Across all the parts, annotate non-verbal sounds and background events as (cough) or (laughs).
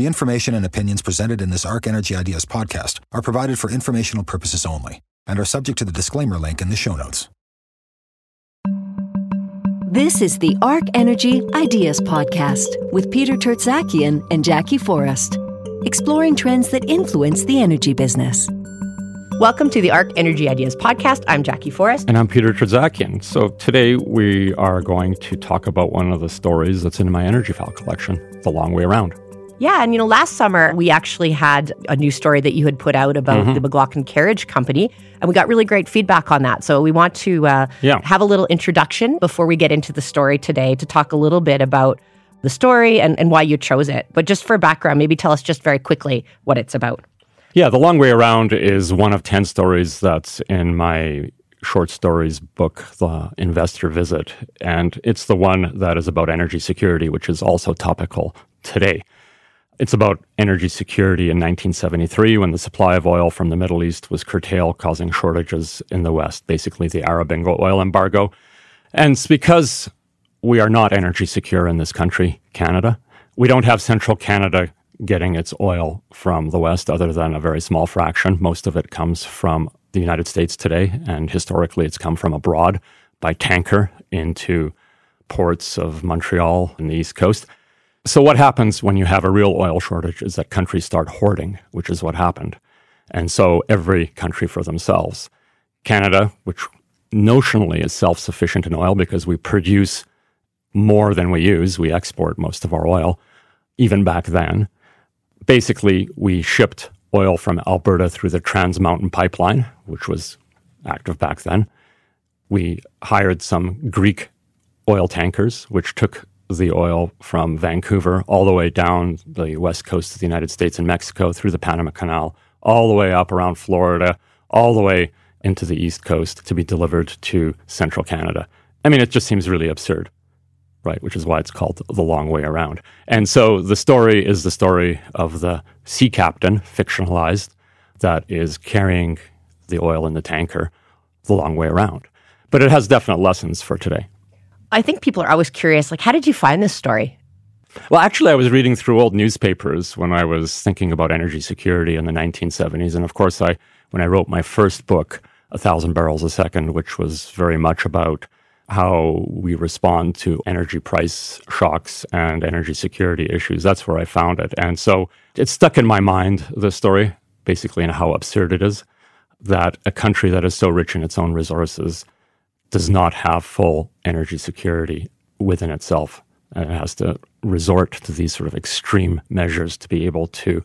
The information and opinions presented in this Arc Energy Ideas podcast are provided for informational purposes only and are subject to the disclaimer link in the show notes. This is the Arc Energy Ideas Podcast with Peter Tertzakian and Jackie Forrest, exploring trends that influence the energy business. Welcome to the Arc Energy Ideas Podcast. I'm Jackie Forrest. And I'm Peter Tertzakian. So today we are going to talk about one of the stories that's in my Energyphile collection, The Long Way Around. Yeah, and you know, last summer we actually had a new story that you had put out about mm-hmm. the McLaughlin Carriage Company, and we got really great feedback on that. So we want to uh, yeah. have a little introduction before we get into the story today to talk a little bit about the story and, and why you chose it. But just for background, maybe tell us just very quickly what it's about. Yeah, The Long Way Around is one of 10 stories that's in my short stories book, The Investor Visit. And it's the one that is about energy security, which is also topical today. It's about energy security in 1973 when the supply of oil from the Middle East was curtailed, causing shortages in the West, basically the Arab oil embargo. And it's because we are not energy secure in this country, Canada. We don't have central Canada getting its oil from the West, other than a very small fraction. Most of it comes from the United States today, and historically it's come from abroad by tanker into ports of Montreal and the East Coast. So, what happens when you have a real oil shortage is that countries start hoarding, which is what happened. And so, every country for themselves. Canada, which notionally is self sufficient in oil because we produce more than we use, we export most of our oil, even back then. Basically, we shipped oil from Alberta through the Trans Mountain Pipeline, which was active back then. We hired some Greek oil tankers, which took the oil from Vancouver all the way down the west coast of the United States and Mexico through the Panama Canal, all the way up around Florida, all the way into the east coast to be delivered to central Canada. I mean, it just seems really absurd, right? Which is why it's called The Long Way Around. And so the story is the story of the sea captain, fictionalized, that is carrying the oil in the tanker the long way around. But it has definite lessons for today. I think people are always curious, like, how did you find this story? Well, actually, I was reading through old newspapers when I was thinking about energy security in the 1970s. And of course, I, when I wrote my first book, A Thousand Barrels a Second, which was very much about how we respond to energy price shocks and energy security issues, that's where I found it. And so it stuck in my mind, the story, basically, and how absurd it is that a country that is so rich in its own resources does not have full energy security within itself. And it has to resort to these sort of extreme measures to be able to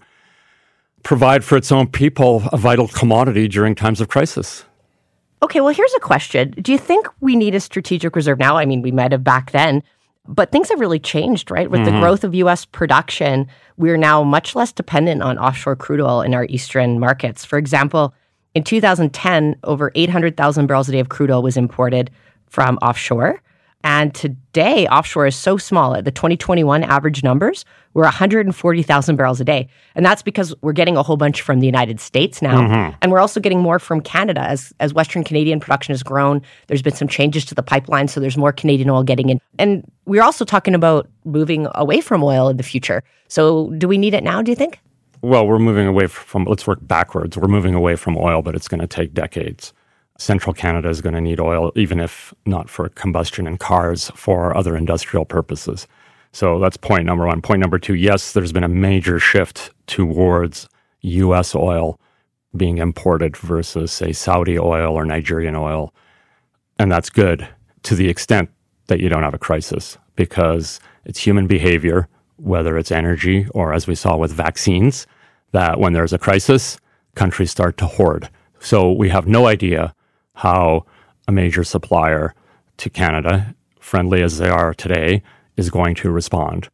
provide for its own people a vital commodity during times of crisis. Okay, well, here's a question. Do you think we need a strategic reserve now? I mean, we might have back then, but things have really changed, right? With mm-hmm. the growth of US production, we're now much less dependent on offshore crude oil in our eastern markets. For example, in 2010, over 800,000 barrels a day of crude oil was imported from offshore. And today, offshore is so small. At the 2021 average numbers were 140,000 barrels a day. And that's because we're getting a whole bunch from the United States now. Mm-hmm. And we're also getting more from Canada. As, as Western Canadian production has grown, there's been some changes to the pipeline. So there's more Canadian oil getting in. And we're also talking about moving away from oil in the future. So do we need it now, do you think? Well, we're moving away from, let's work backwards. We're moving away from oil, but it's going to take decades. Central Canada is going to need oil, even if not for combustion in cars, for other industrial purposes. So that's point number one. Point number two yes, there's been a major shift towards US oil being imported versus, say, Saudi oil or Nigerian oil. And that's good to the extent that you don't have a crisis because it's human behavior, whether it's energy or, as we saw with vaccines, that when there's a crisis, countries start to hoard. So we have no idea how a major supplier to Canada, friendly as they are today, is going to respond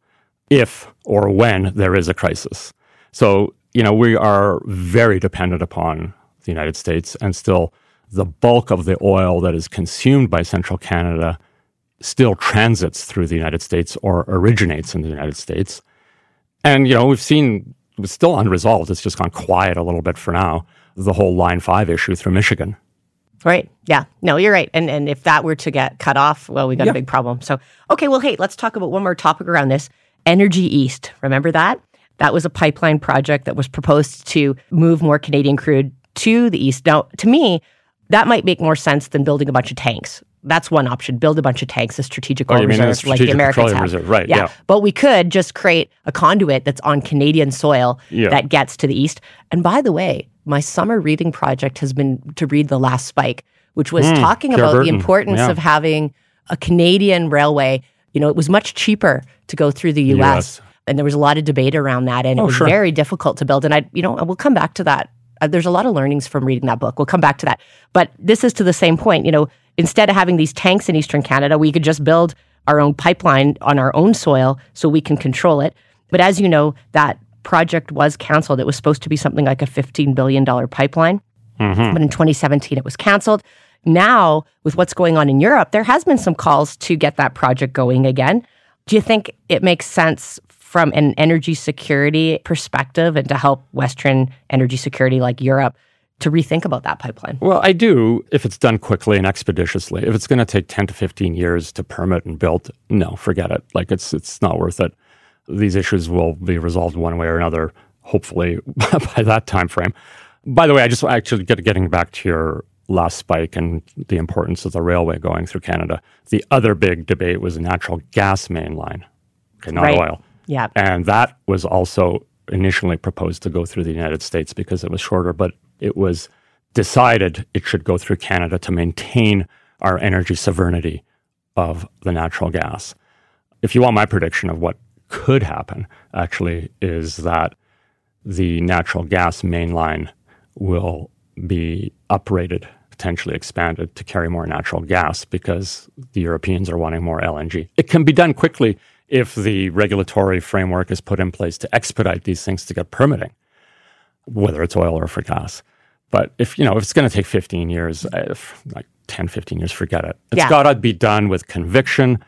if or when there is a crisis. So, you know, we are very dependent upon the United States and still the bulk of the oil that is consumed by central Canada still transits through the United States or originates in the United States. And, you know, we've seen it's still unresolved. It's just gone quiet a little bit for now. The whole Line 5 issue through Michigan. Right. Yeah. No, you're right. And and if that were to get cut off, well, we got yeah. a big problem. So, okay, well, hey, let's talk about one more topic around this. Energy East. Remember that? That was a pipeline project that was proposed to move more Canadian crude to the east. Now, to me, that might make more sense than building a bunch of tanks. That's one option. Build a bunch of tanks, a strategic oh, oil reserve, strategic like the Americans have. Reserve. Right. Yeah. yeah. But we could just create a conduit that's on Canadian soil Yeah. that gets to the east. And by the way, my summer reading project has been to read The Last Spike, which was talking Pierre about the importance Yeah. of having a Canadian railway. You know, it was much cheaper to go through the US. And there was a lot of debate around that. And it Oh, was sure. very difficult to build. And I, you know, we'll come back to that. Uh, there's a lot of learnings from reading that book. We'll come back to that. But this is to the same point. You know, instead of having these tanks in Eastern Canada, we could just build our own pipeline on our own soil so we can control it. But as you know, that project was canceled. It was supposed to be something like a $15 billion pipeline. But in 2017, it was canceled. Now, with what's going on in Europe, there has been some calls to get that project going again. Do you think it makes sense from an energy security perspective and to help Western energy security like Europe to rethink about that pipeline? Well, I do if it's done quickly and expeditiously. If it's going to take 10 to 15 years to permit and build, no, forget it. Like it's it's not worth it. These issues will be resolved one way or another, hopefully (laughs) by that time frame. By the way, I just actually get getting back to your last spike and the importance of the railway going through Canada. The other big debate was the natural gas main line, okay, not Right. oil. Yeah. And that was also initially proposed to go through the United States because it was shorter, but it was decided it should go through Canada to maintain our energy sovereignty of the natural gas. If you want my prediction of what could happen, actually, is that the natural gas main line will be uprated, potentially expanded to carry more natural gas because the Europeans are wanting more LNG. It can be done quickly if the regulatory framework is put in place to expedite these things to get permitting, whether it's oil or for gas. But if you know if it's going to take 15 years, uh, if, like 10, 15 years, forget it. It's Yeah. got to be done with conviction,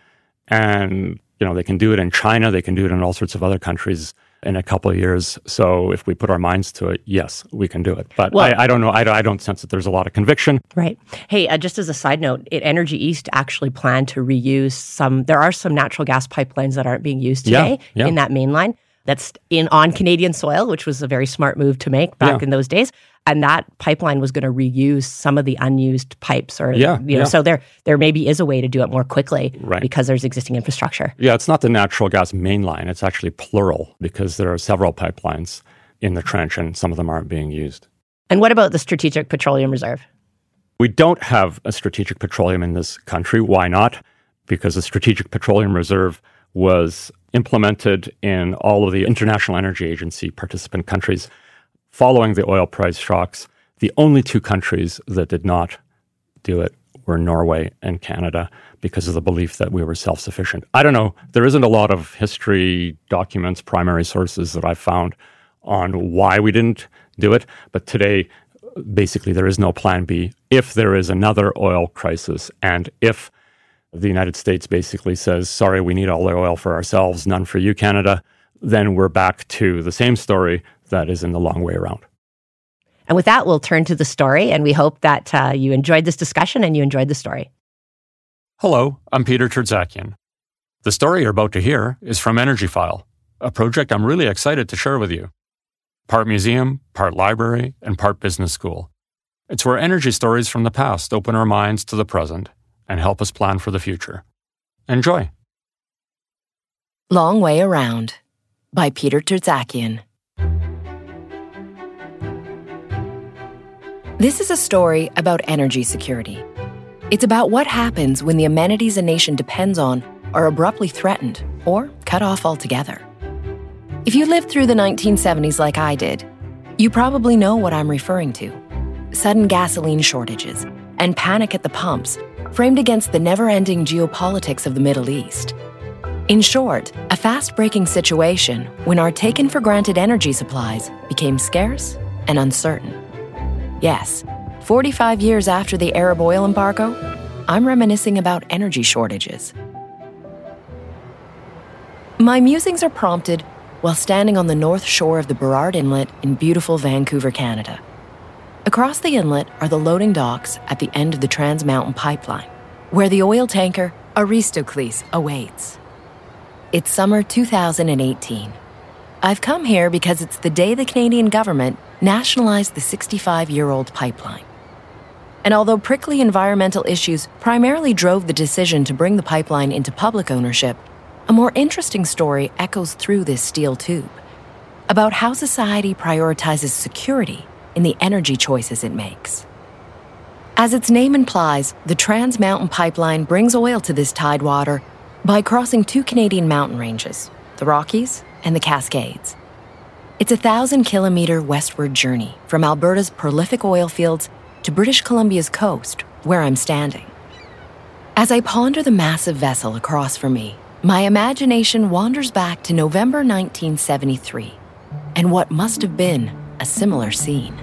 and you know they can do it in China, they can do it in all sorts of other countries in a couple of years. So if we put our minds to it, yes, we can do it. But Well- I, I don't know. I, I don't sense that there's a lot of conviction. Right. Hey, uh, just as a side note, it, Energy East actually planned to reuse some. There are some natural gas pipelines that aren't being used Yeah, today yeah. in that main line. That's in on Canadian soil, which was a very smart move to make back Yeah. in those days. And that pipeline was going to reuse some of the unused pipes, or Yeah, you know, yeah. so there there maybe is a way to do it more quickly, Right. Because there's existing infrastructure. Yeah, it's not the natural gas main line. It's actually plural because there are several pipelines in the trench, and some of them aren't being used. And what about the Strategic Petroleum Reserve? We don't have a strategic petroleum in this country. Why not? Because the Strategic Petroleum Reserve was implemented in all of the International Energy Agency participant countries following the oil price shocks. The only two countries that did not do it were Norway and Canada because of the belief that we were self sufficient. I don't know. There isn't a lot of history documents, primary sources that I've found on why we didn't do it. But today, basically, there is no plan B. If there is another oil crisis and if the United States basically says, sorry, we need all the oil for ourselves, none for you, Canada, then we're back to the same story that is in the long way around. And with that, we'll turn to the story, and we hope that uh, you enjoyed this discussion and you enjoyed the story. Hello, I'm Peter Tertzakian. The story you're about to hear is from Energyphile, a project I'm really excited to share with you. Part museum, part library, and part business school. It's where energy stories from the past open our minds to the present and help us plan for the future. Enjoy. Long Way Around by Peter Tertzakian. This is a story about energy security. It's about what happens when the amenities a nation depends on are abruptly threatened or cut off altogether. If you lived through the 1970s like I did, you probably know what I'm referring to sudden gasoline shortages and panic at the pumps framed against the never ending geopolitics of the Middle East. In short, a fast breaking situation when our taken for granted energy supplies became scarce and uncertain. Yes, 45 years after the Arab oil embargo, I'm reminiscing about energy shortages. My musings are prompted while standing on the north shore of the Burrard Inlet in beautiful Vancouver, Canada. Across the inlet are the loading docks at the end of the Trans Mountain Pipeline, where the oil tanker Aristocles awaits. It's summer 2018. I've come here because it's the day the Canadian government nationalized the 65 year old pipeline. And although prickly environmental issues primarily drove the decision to bring the pipeline into public ownership, a more interesting story echoes through this steel tube about how society prioritizes security in the energy choices it makes. As its name implies, the Trans Mountain Pipeline brings oil to this tidewater by crossing two Canadian mountain ranges, the Rockies and the Cascades. It's a thousand kilometer westward journey from Alberta's prolific oil fields to British Columbia's coast, where I'm standing. As I ponder the massive vessel across from me, my imagination wanders back to November 1973 and what must have been a similar scene.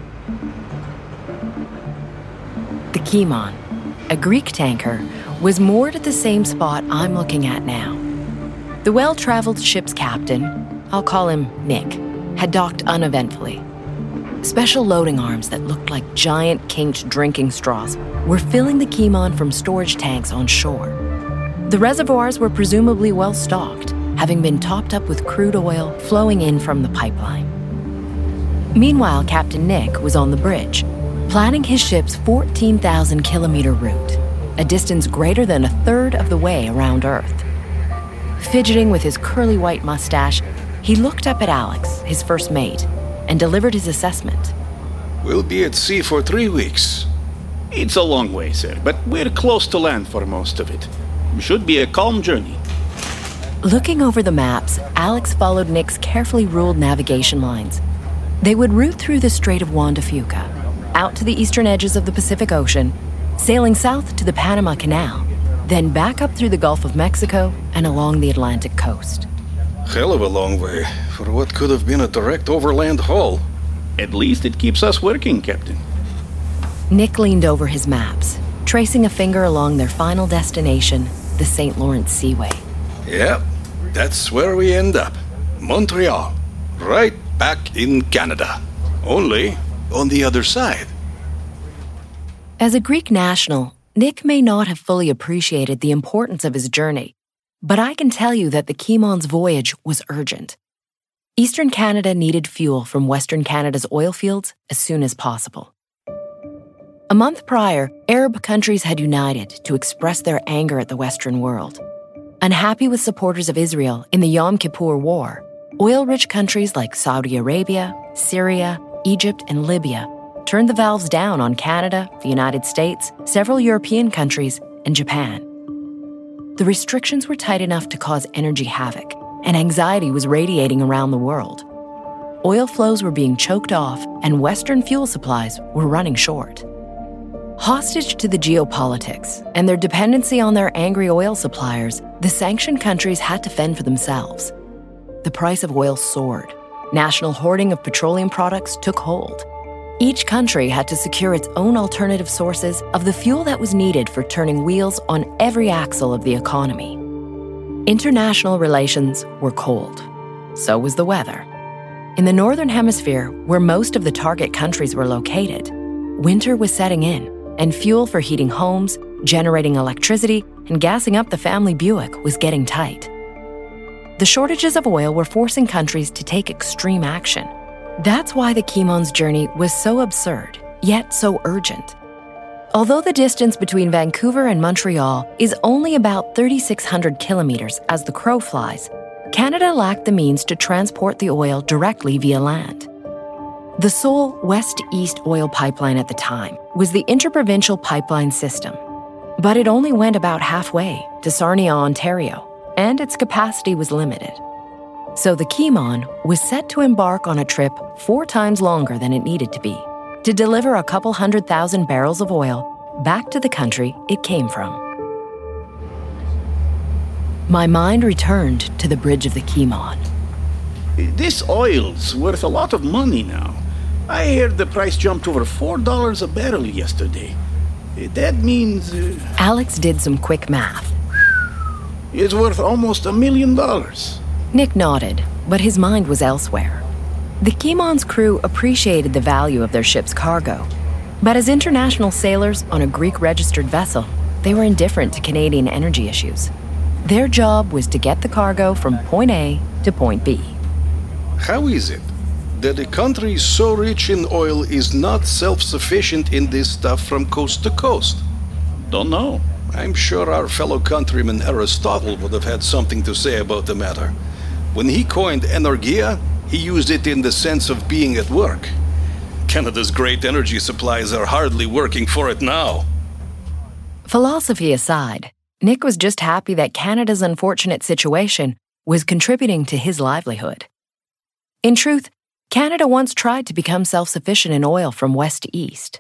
The Kimon, a Greek tanker, was moored at the same spot I'm looking at now. The well traveled ship's captain, I'll call him Nick, had docked uneventfully. Special loading arms that looked like giant kinked drinking straws were filling the Kimon from storage tanks on shore. The reservoirs were presumably well stocked, having been topped up with crude oil flowing in from the pipeline. Meanwhile, Captain Nick was on the bridge, planning his ship's 14,000 kilometer route, a distance greater than a third of the way around Earth. Fidgeting with his curly white mustache, he looked up at Alex, his first mate, and delivered his assessment. We'll be at sea for three weeks. It's a long way, sir, but we're close to land for most of it. Should be a calm journey. Looking over the maps, Alex followed Nick's carefully ruled navigation lines. They would route through the Strait of Juan de Fuca, out to the eastern edges of the Pacific Ocean, sailing south to the Panama Canal, then back up through the Gulf of Mexico and along the Atlantic coast. Hell of a long way for what could have been a direct overland haul. At least it keeps us working, Captain. Nick leaned over his maps, tracing a finger along their final destination, the St. Lawrence Seaway. Yep, that's where we end up. Montreal. Right back in Canada. Only on the other side. As a Greek national, Nick may not have fully appreciated the importance of his journey but I can tell you that the Kimon's voyage was urgent. Eastern Canada needed fuel from Western Canada's oil fields as soon as possible. A month prior, Arab countries had united to express their anger at the Western world. Unhappy with supporters of Israel in the Yom Kippur War, oil rich countries like Saudi Arabia, Syria, Egypt, and Libya turned the valves down on Canada, the United States, several European countries, and Japan the restrictions were tight enough to cause energy havoc, and anxiety was radiating around the world. Oil flows were being choked off, and Western fuel supplies were running short. Hostage to the geopolitics and their dependency on their angry oil suppliers, the sanctioned countries had to fend for themselves. The price of oil soared. National hoarding of petroleum products took hold. Each country had to secure its own alternative sources of the fuel that was needed for turning wheels on every axle of the economy. International relations were cold. So was the weather. In the Northern Hemisphere, where most of the target countries were located, winter was setting in, and fuel for heating homes, generating electricity, and gassing up the family Buick was getting tight. The shortages of oil were forcing countries to take extreme action that's why the Kimon's journey was so absurd, yet so urgent. Although the distance between Vancouver and Montreal is only about 3,600 kilometers as the crow flies, Canada lacked the means to transport the oil directly via land. The sole west east oil pipeline at the time was the Interprovincial Pipeline System, but it only went about halfway to Sarnia, Ontario, and its capacity was limited. So the Kimon was set to embark on a trip four times longer than it needed to be to deliver a couple hundred thousand barrels of oil back to the country it came from. My mind returned to the bridge of the Kimon. This oil's worth a lot of money now. I heard the price jumped over $4 a barrel yesterday. That means. Uh, Alex did some quick math. It's worth almost a million dollars. Nick nodded, but his mind was elsewhere. The Kimon's crew appreciated the value of their ship's cargo, but as international sailors on a Greek registered vessel, they were indifferent to Canadian energy issues. Their job was to get the cargo from point A to point B. How is it that a country so rich in oil is not self sufficient in this stuff from coast to coast? Don't know. I'm sure our fellow countryman Aristotle would have had something to say about the matter. When he coined energia, he used it in the sense of being at work. Canada's great energy supplies are hardly working for it now. Philosophy aside, Nick was just happy that Canada's unfortunate situation was contributing to his livelihood. In truth, Canada once tried to become self sufficient in oil from west to east,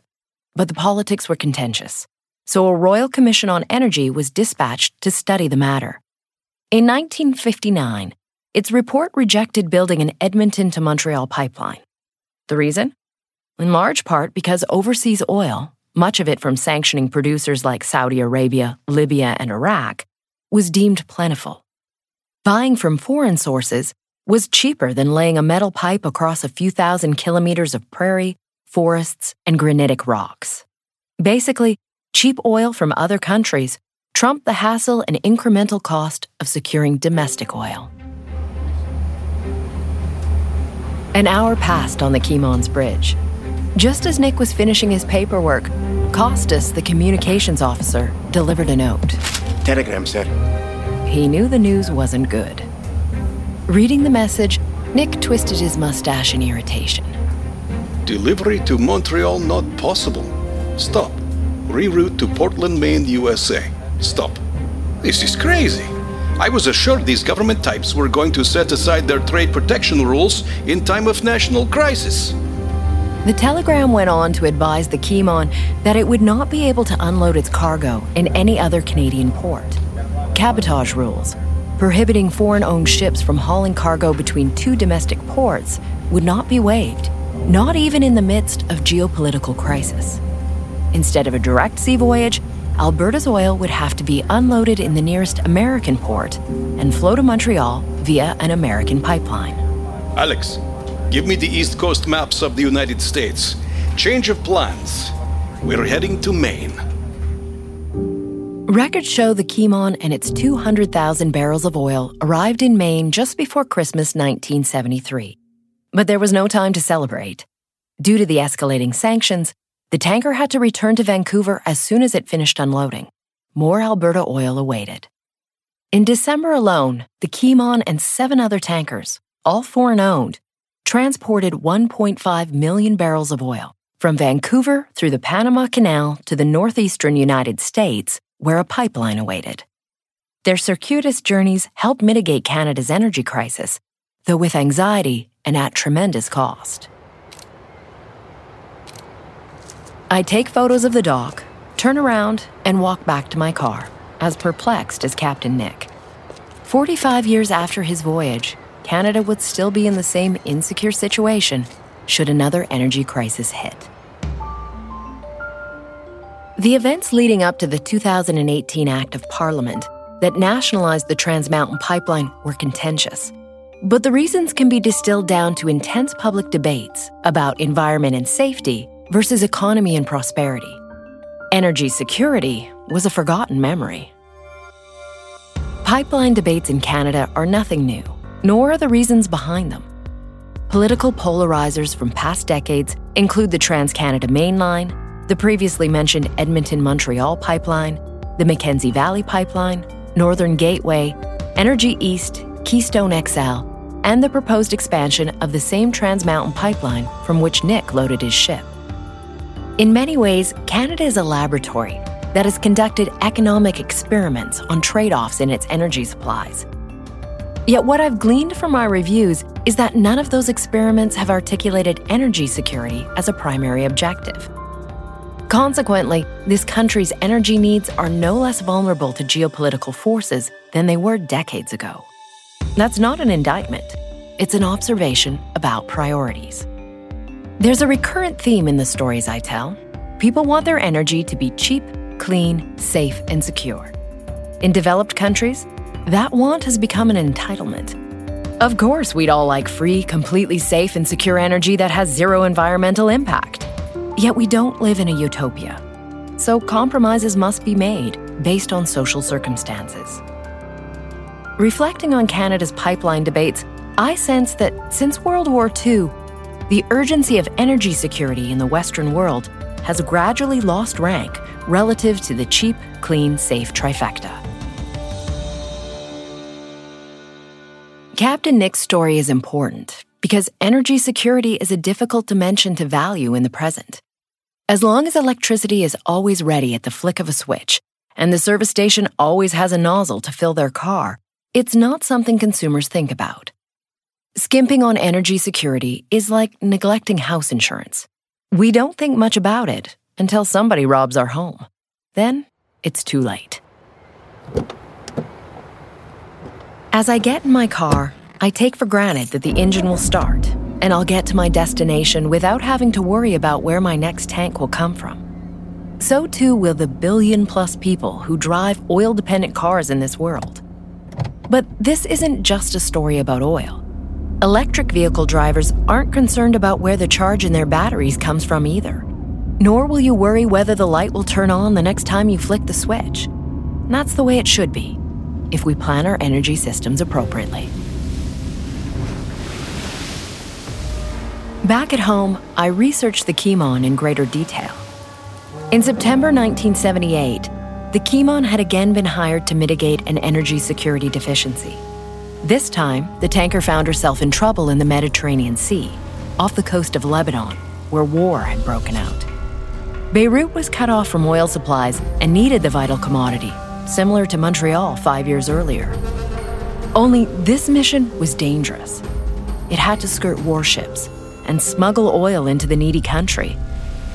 but the politics were contentious, so a Royal Commission on Energy was dispatched to study the matter. In 1959, its report rejected building an Edmonton to Montreal pipeline. The reason? In large part because overseas oil, much of it from sanctioning producers like Saudi Arabia, Libya, and Iraq, was deemed plentiful. Buying from foreign sources was cheaper than laying a metal pipe across a few thousand kilometers of prairie, forests, and granitic rocks. Basically, cheap oil from other countries trumped the hassle and incremental cost of securing domestic oil. An hour passed on the Kimon's Bridge. Just as Nick was finishing his paperwork, Costas, the communications officer, delivered a note. Telegram, sir. He knew the news wasn't good. Reading the message, Nick twisted his mustache in irritation. Delivery to Montreal not possible. Stop. Reroute to Portland, Maine, USA. Stop. This is crazy. I was assured these government types were going to set aside their trade protection rules in time of national crisis. The telegram went on to advise the Kimon that it would not be able to unload its cargo in any other Canadian port. Cabotage rules, prohibiting foreign owned ships from hauling cargo between two domestic ports, would not be waived, not even in the midst of geopolitical crisis. Instead of a direct sea voyage, Alberta's oil would have to be unloaded in the nearest American port and flow to Montreal via an American pipeline. Alex, give me the East Coast maps of the United States. Change of plans. We're heading to Maine. Records show the Kimon and its 200,000 barrels of oil arrived in Maine just before Christmas 1973. But there was no time to celebrate. Due to the escalating sanctions, the tanker had to return to Vancouver as soon as it finished unloading. More Alberta oil awaited. In December alone, the Kimon and seven other tankers, all foreign owned, transported 1.5 million barrels of oil from Vancouver through the Panama Canal to the northeastern United States, where a pipeline awaited. Their circuitous journeys helped mitigate Canada's energy crisis, though with anxiety and at tremendous cost. I take photos of the dock, turn around, and walk back to my car, as perplexed as Captain Nick. 45 years after his voyage, Canada would still be in the same insecure situation should another energy crisis hit. The events leading up to the 2018 Act of Parliament that nationalized the Trans Mountain Pipeline were contentious. But the reasons can be distilled down to intense public debates about environment and safety versus economy and prosperity. Energy security was a forgotten memory. Pipeline debates in Canada are nothing new, nor are the reasons behind them. Political polarizers from past decades include the Trans Canada Mainline, the previously mentioned Edmonton Montreal Pipeline, the Mackenzie Valley Pipeline, Northern Gateway, Energy East, Keystone XL, and the proposed expansion of the same Trans Mountain Pipeline from which Nick loaded his ship. In many ways, Canada is a laboratory that has conducted economic experiments on trade offs in its energy supplies. Yet, what I've gleaned from my reviews is that none of those experiments have articulated energy security as a primary objective. Consequently, this country's energy needs are no less vulnerable to geopolitical forces than they were decades ago. That's not an indictment, it's an observation about priorities. There's a recurrent theme in the stories I tell. People want their energy to be cheap, clean, safe, and secure. In developed countries, that want has become an entitlement. Of course, we'd all like free, completely safe, and secure energy that has zero environmental impact. Yet we don't live in a utopia. So compromises must be made based on social circumstances. Reflecting on Canada's pipeline debates, I sense that since World War II, the urgency of energy security in the Western world has gradually lost rank relative to the cheap, clean, safe trifecta. Captain Nick's story is important because energy security is a difficult dimension to value in the present. As long as electricity is always ready at the flick of a switch, and the service station always has a nozzle to fill their car, it's not something consumers think about. Skimping on energy security is like neglecting house insurance. We don't think much about it until somebody robs our home. Then it's too late. As I get in my car, I take for granted that the engine will start and I'll get to my destination without having to worry about where my next tank will come from. So too will the billion plus people who drive oil dependent cars in this world. But this isn't just a story about oil. Electric vehicle drivers aren't concerned about where the charge in their batteries comes from either. Nor will you worry whether the light will turn on the next time you flick the switch. That's the way it should be, if we plan our energy systems appropriately. Back at home, I researched the Kimon in greater detail. In September 1978, the Kimon had again been hired to mitigate an energy security deficiency. This time, the tanker found herself in trouble in the Mediterranean Sea, off the coast of Lebanon, where war had broken out. Beirut was cut off from oil supplies and needed the vital commodity, similar to Montreal five years earlier. Only this mission was dangerous. It had to skirt warships and smuggle oil into the needy country.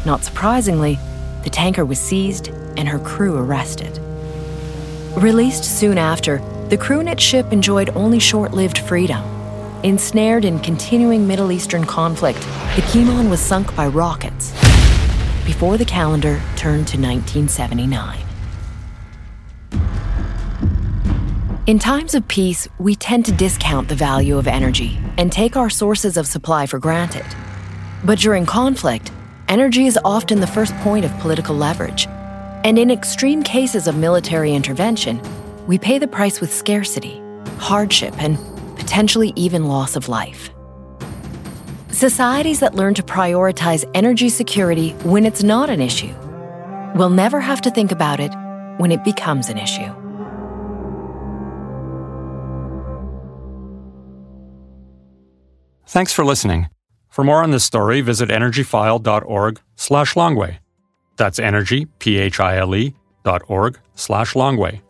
Not surprisingly, the tanker was seized and her crew arrested. Released soon after, the crewnet ship enjoyed only short lived freedom. Ensnared in continuing Middle Eastern conflict, the Kimon was sunk by rockets before the calendar turned to 1979. In times of peace, we tend to discount the value of energy and take our sources of supply for granted. But during conflict, energy is often the first point of political leverage. And in extreme cases of military intervention, we pay the price with scarcity, hardship, and potentially even loss of life. Societies that learn to prioritize energy security when it's not an issue will never have to think about it when it becomes an issue. Thanks for listening. For more on this story, visit energyphile.org slash longway. That's energy, P-H-I-L-E, dot org slash longway.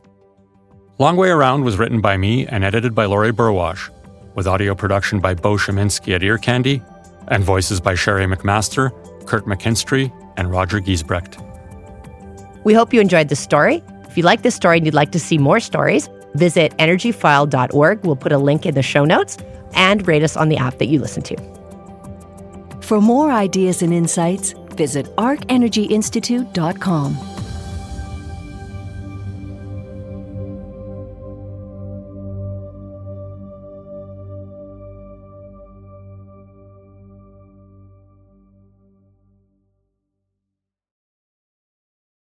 Long Way Around was written by me and edited by Laurie Burwash, with audio production by Bo Sheminsky at Ear Candy, and voices by Sherry McMaster, Kurt McKinstry, and Roger Giesbrecht. We hope you enjoyed the story. If you like this story and you'd like to see more stories, visit energyphile.org. We'll put a link in the show notes and rate us on the app that you listen to. For more ideas and insights, visit arcenergyinstitute.com.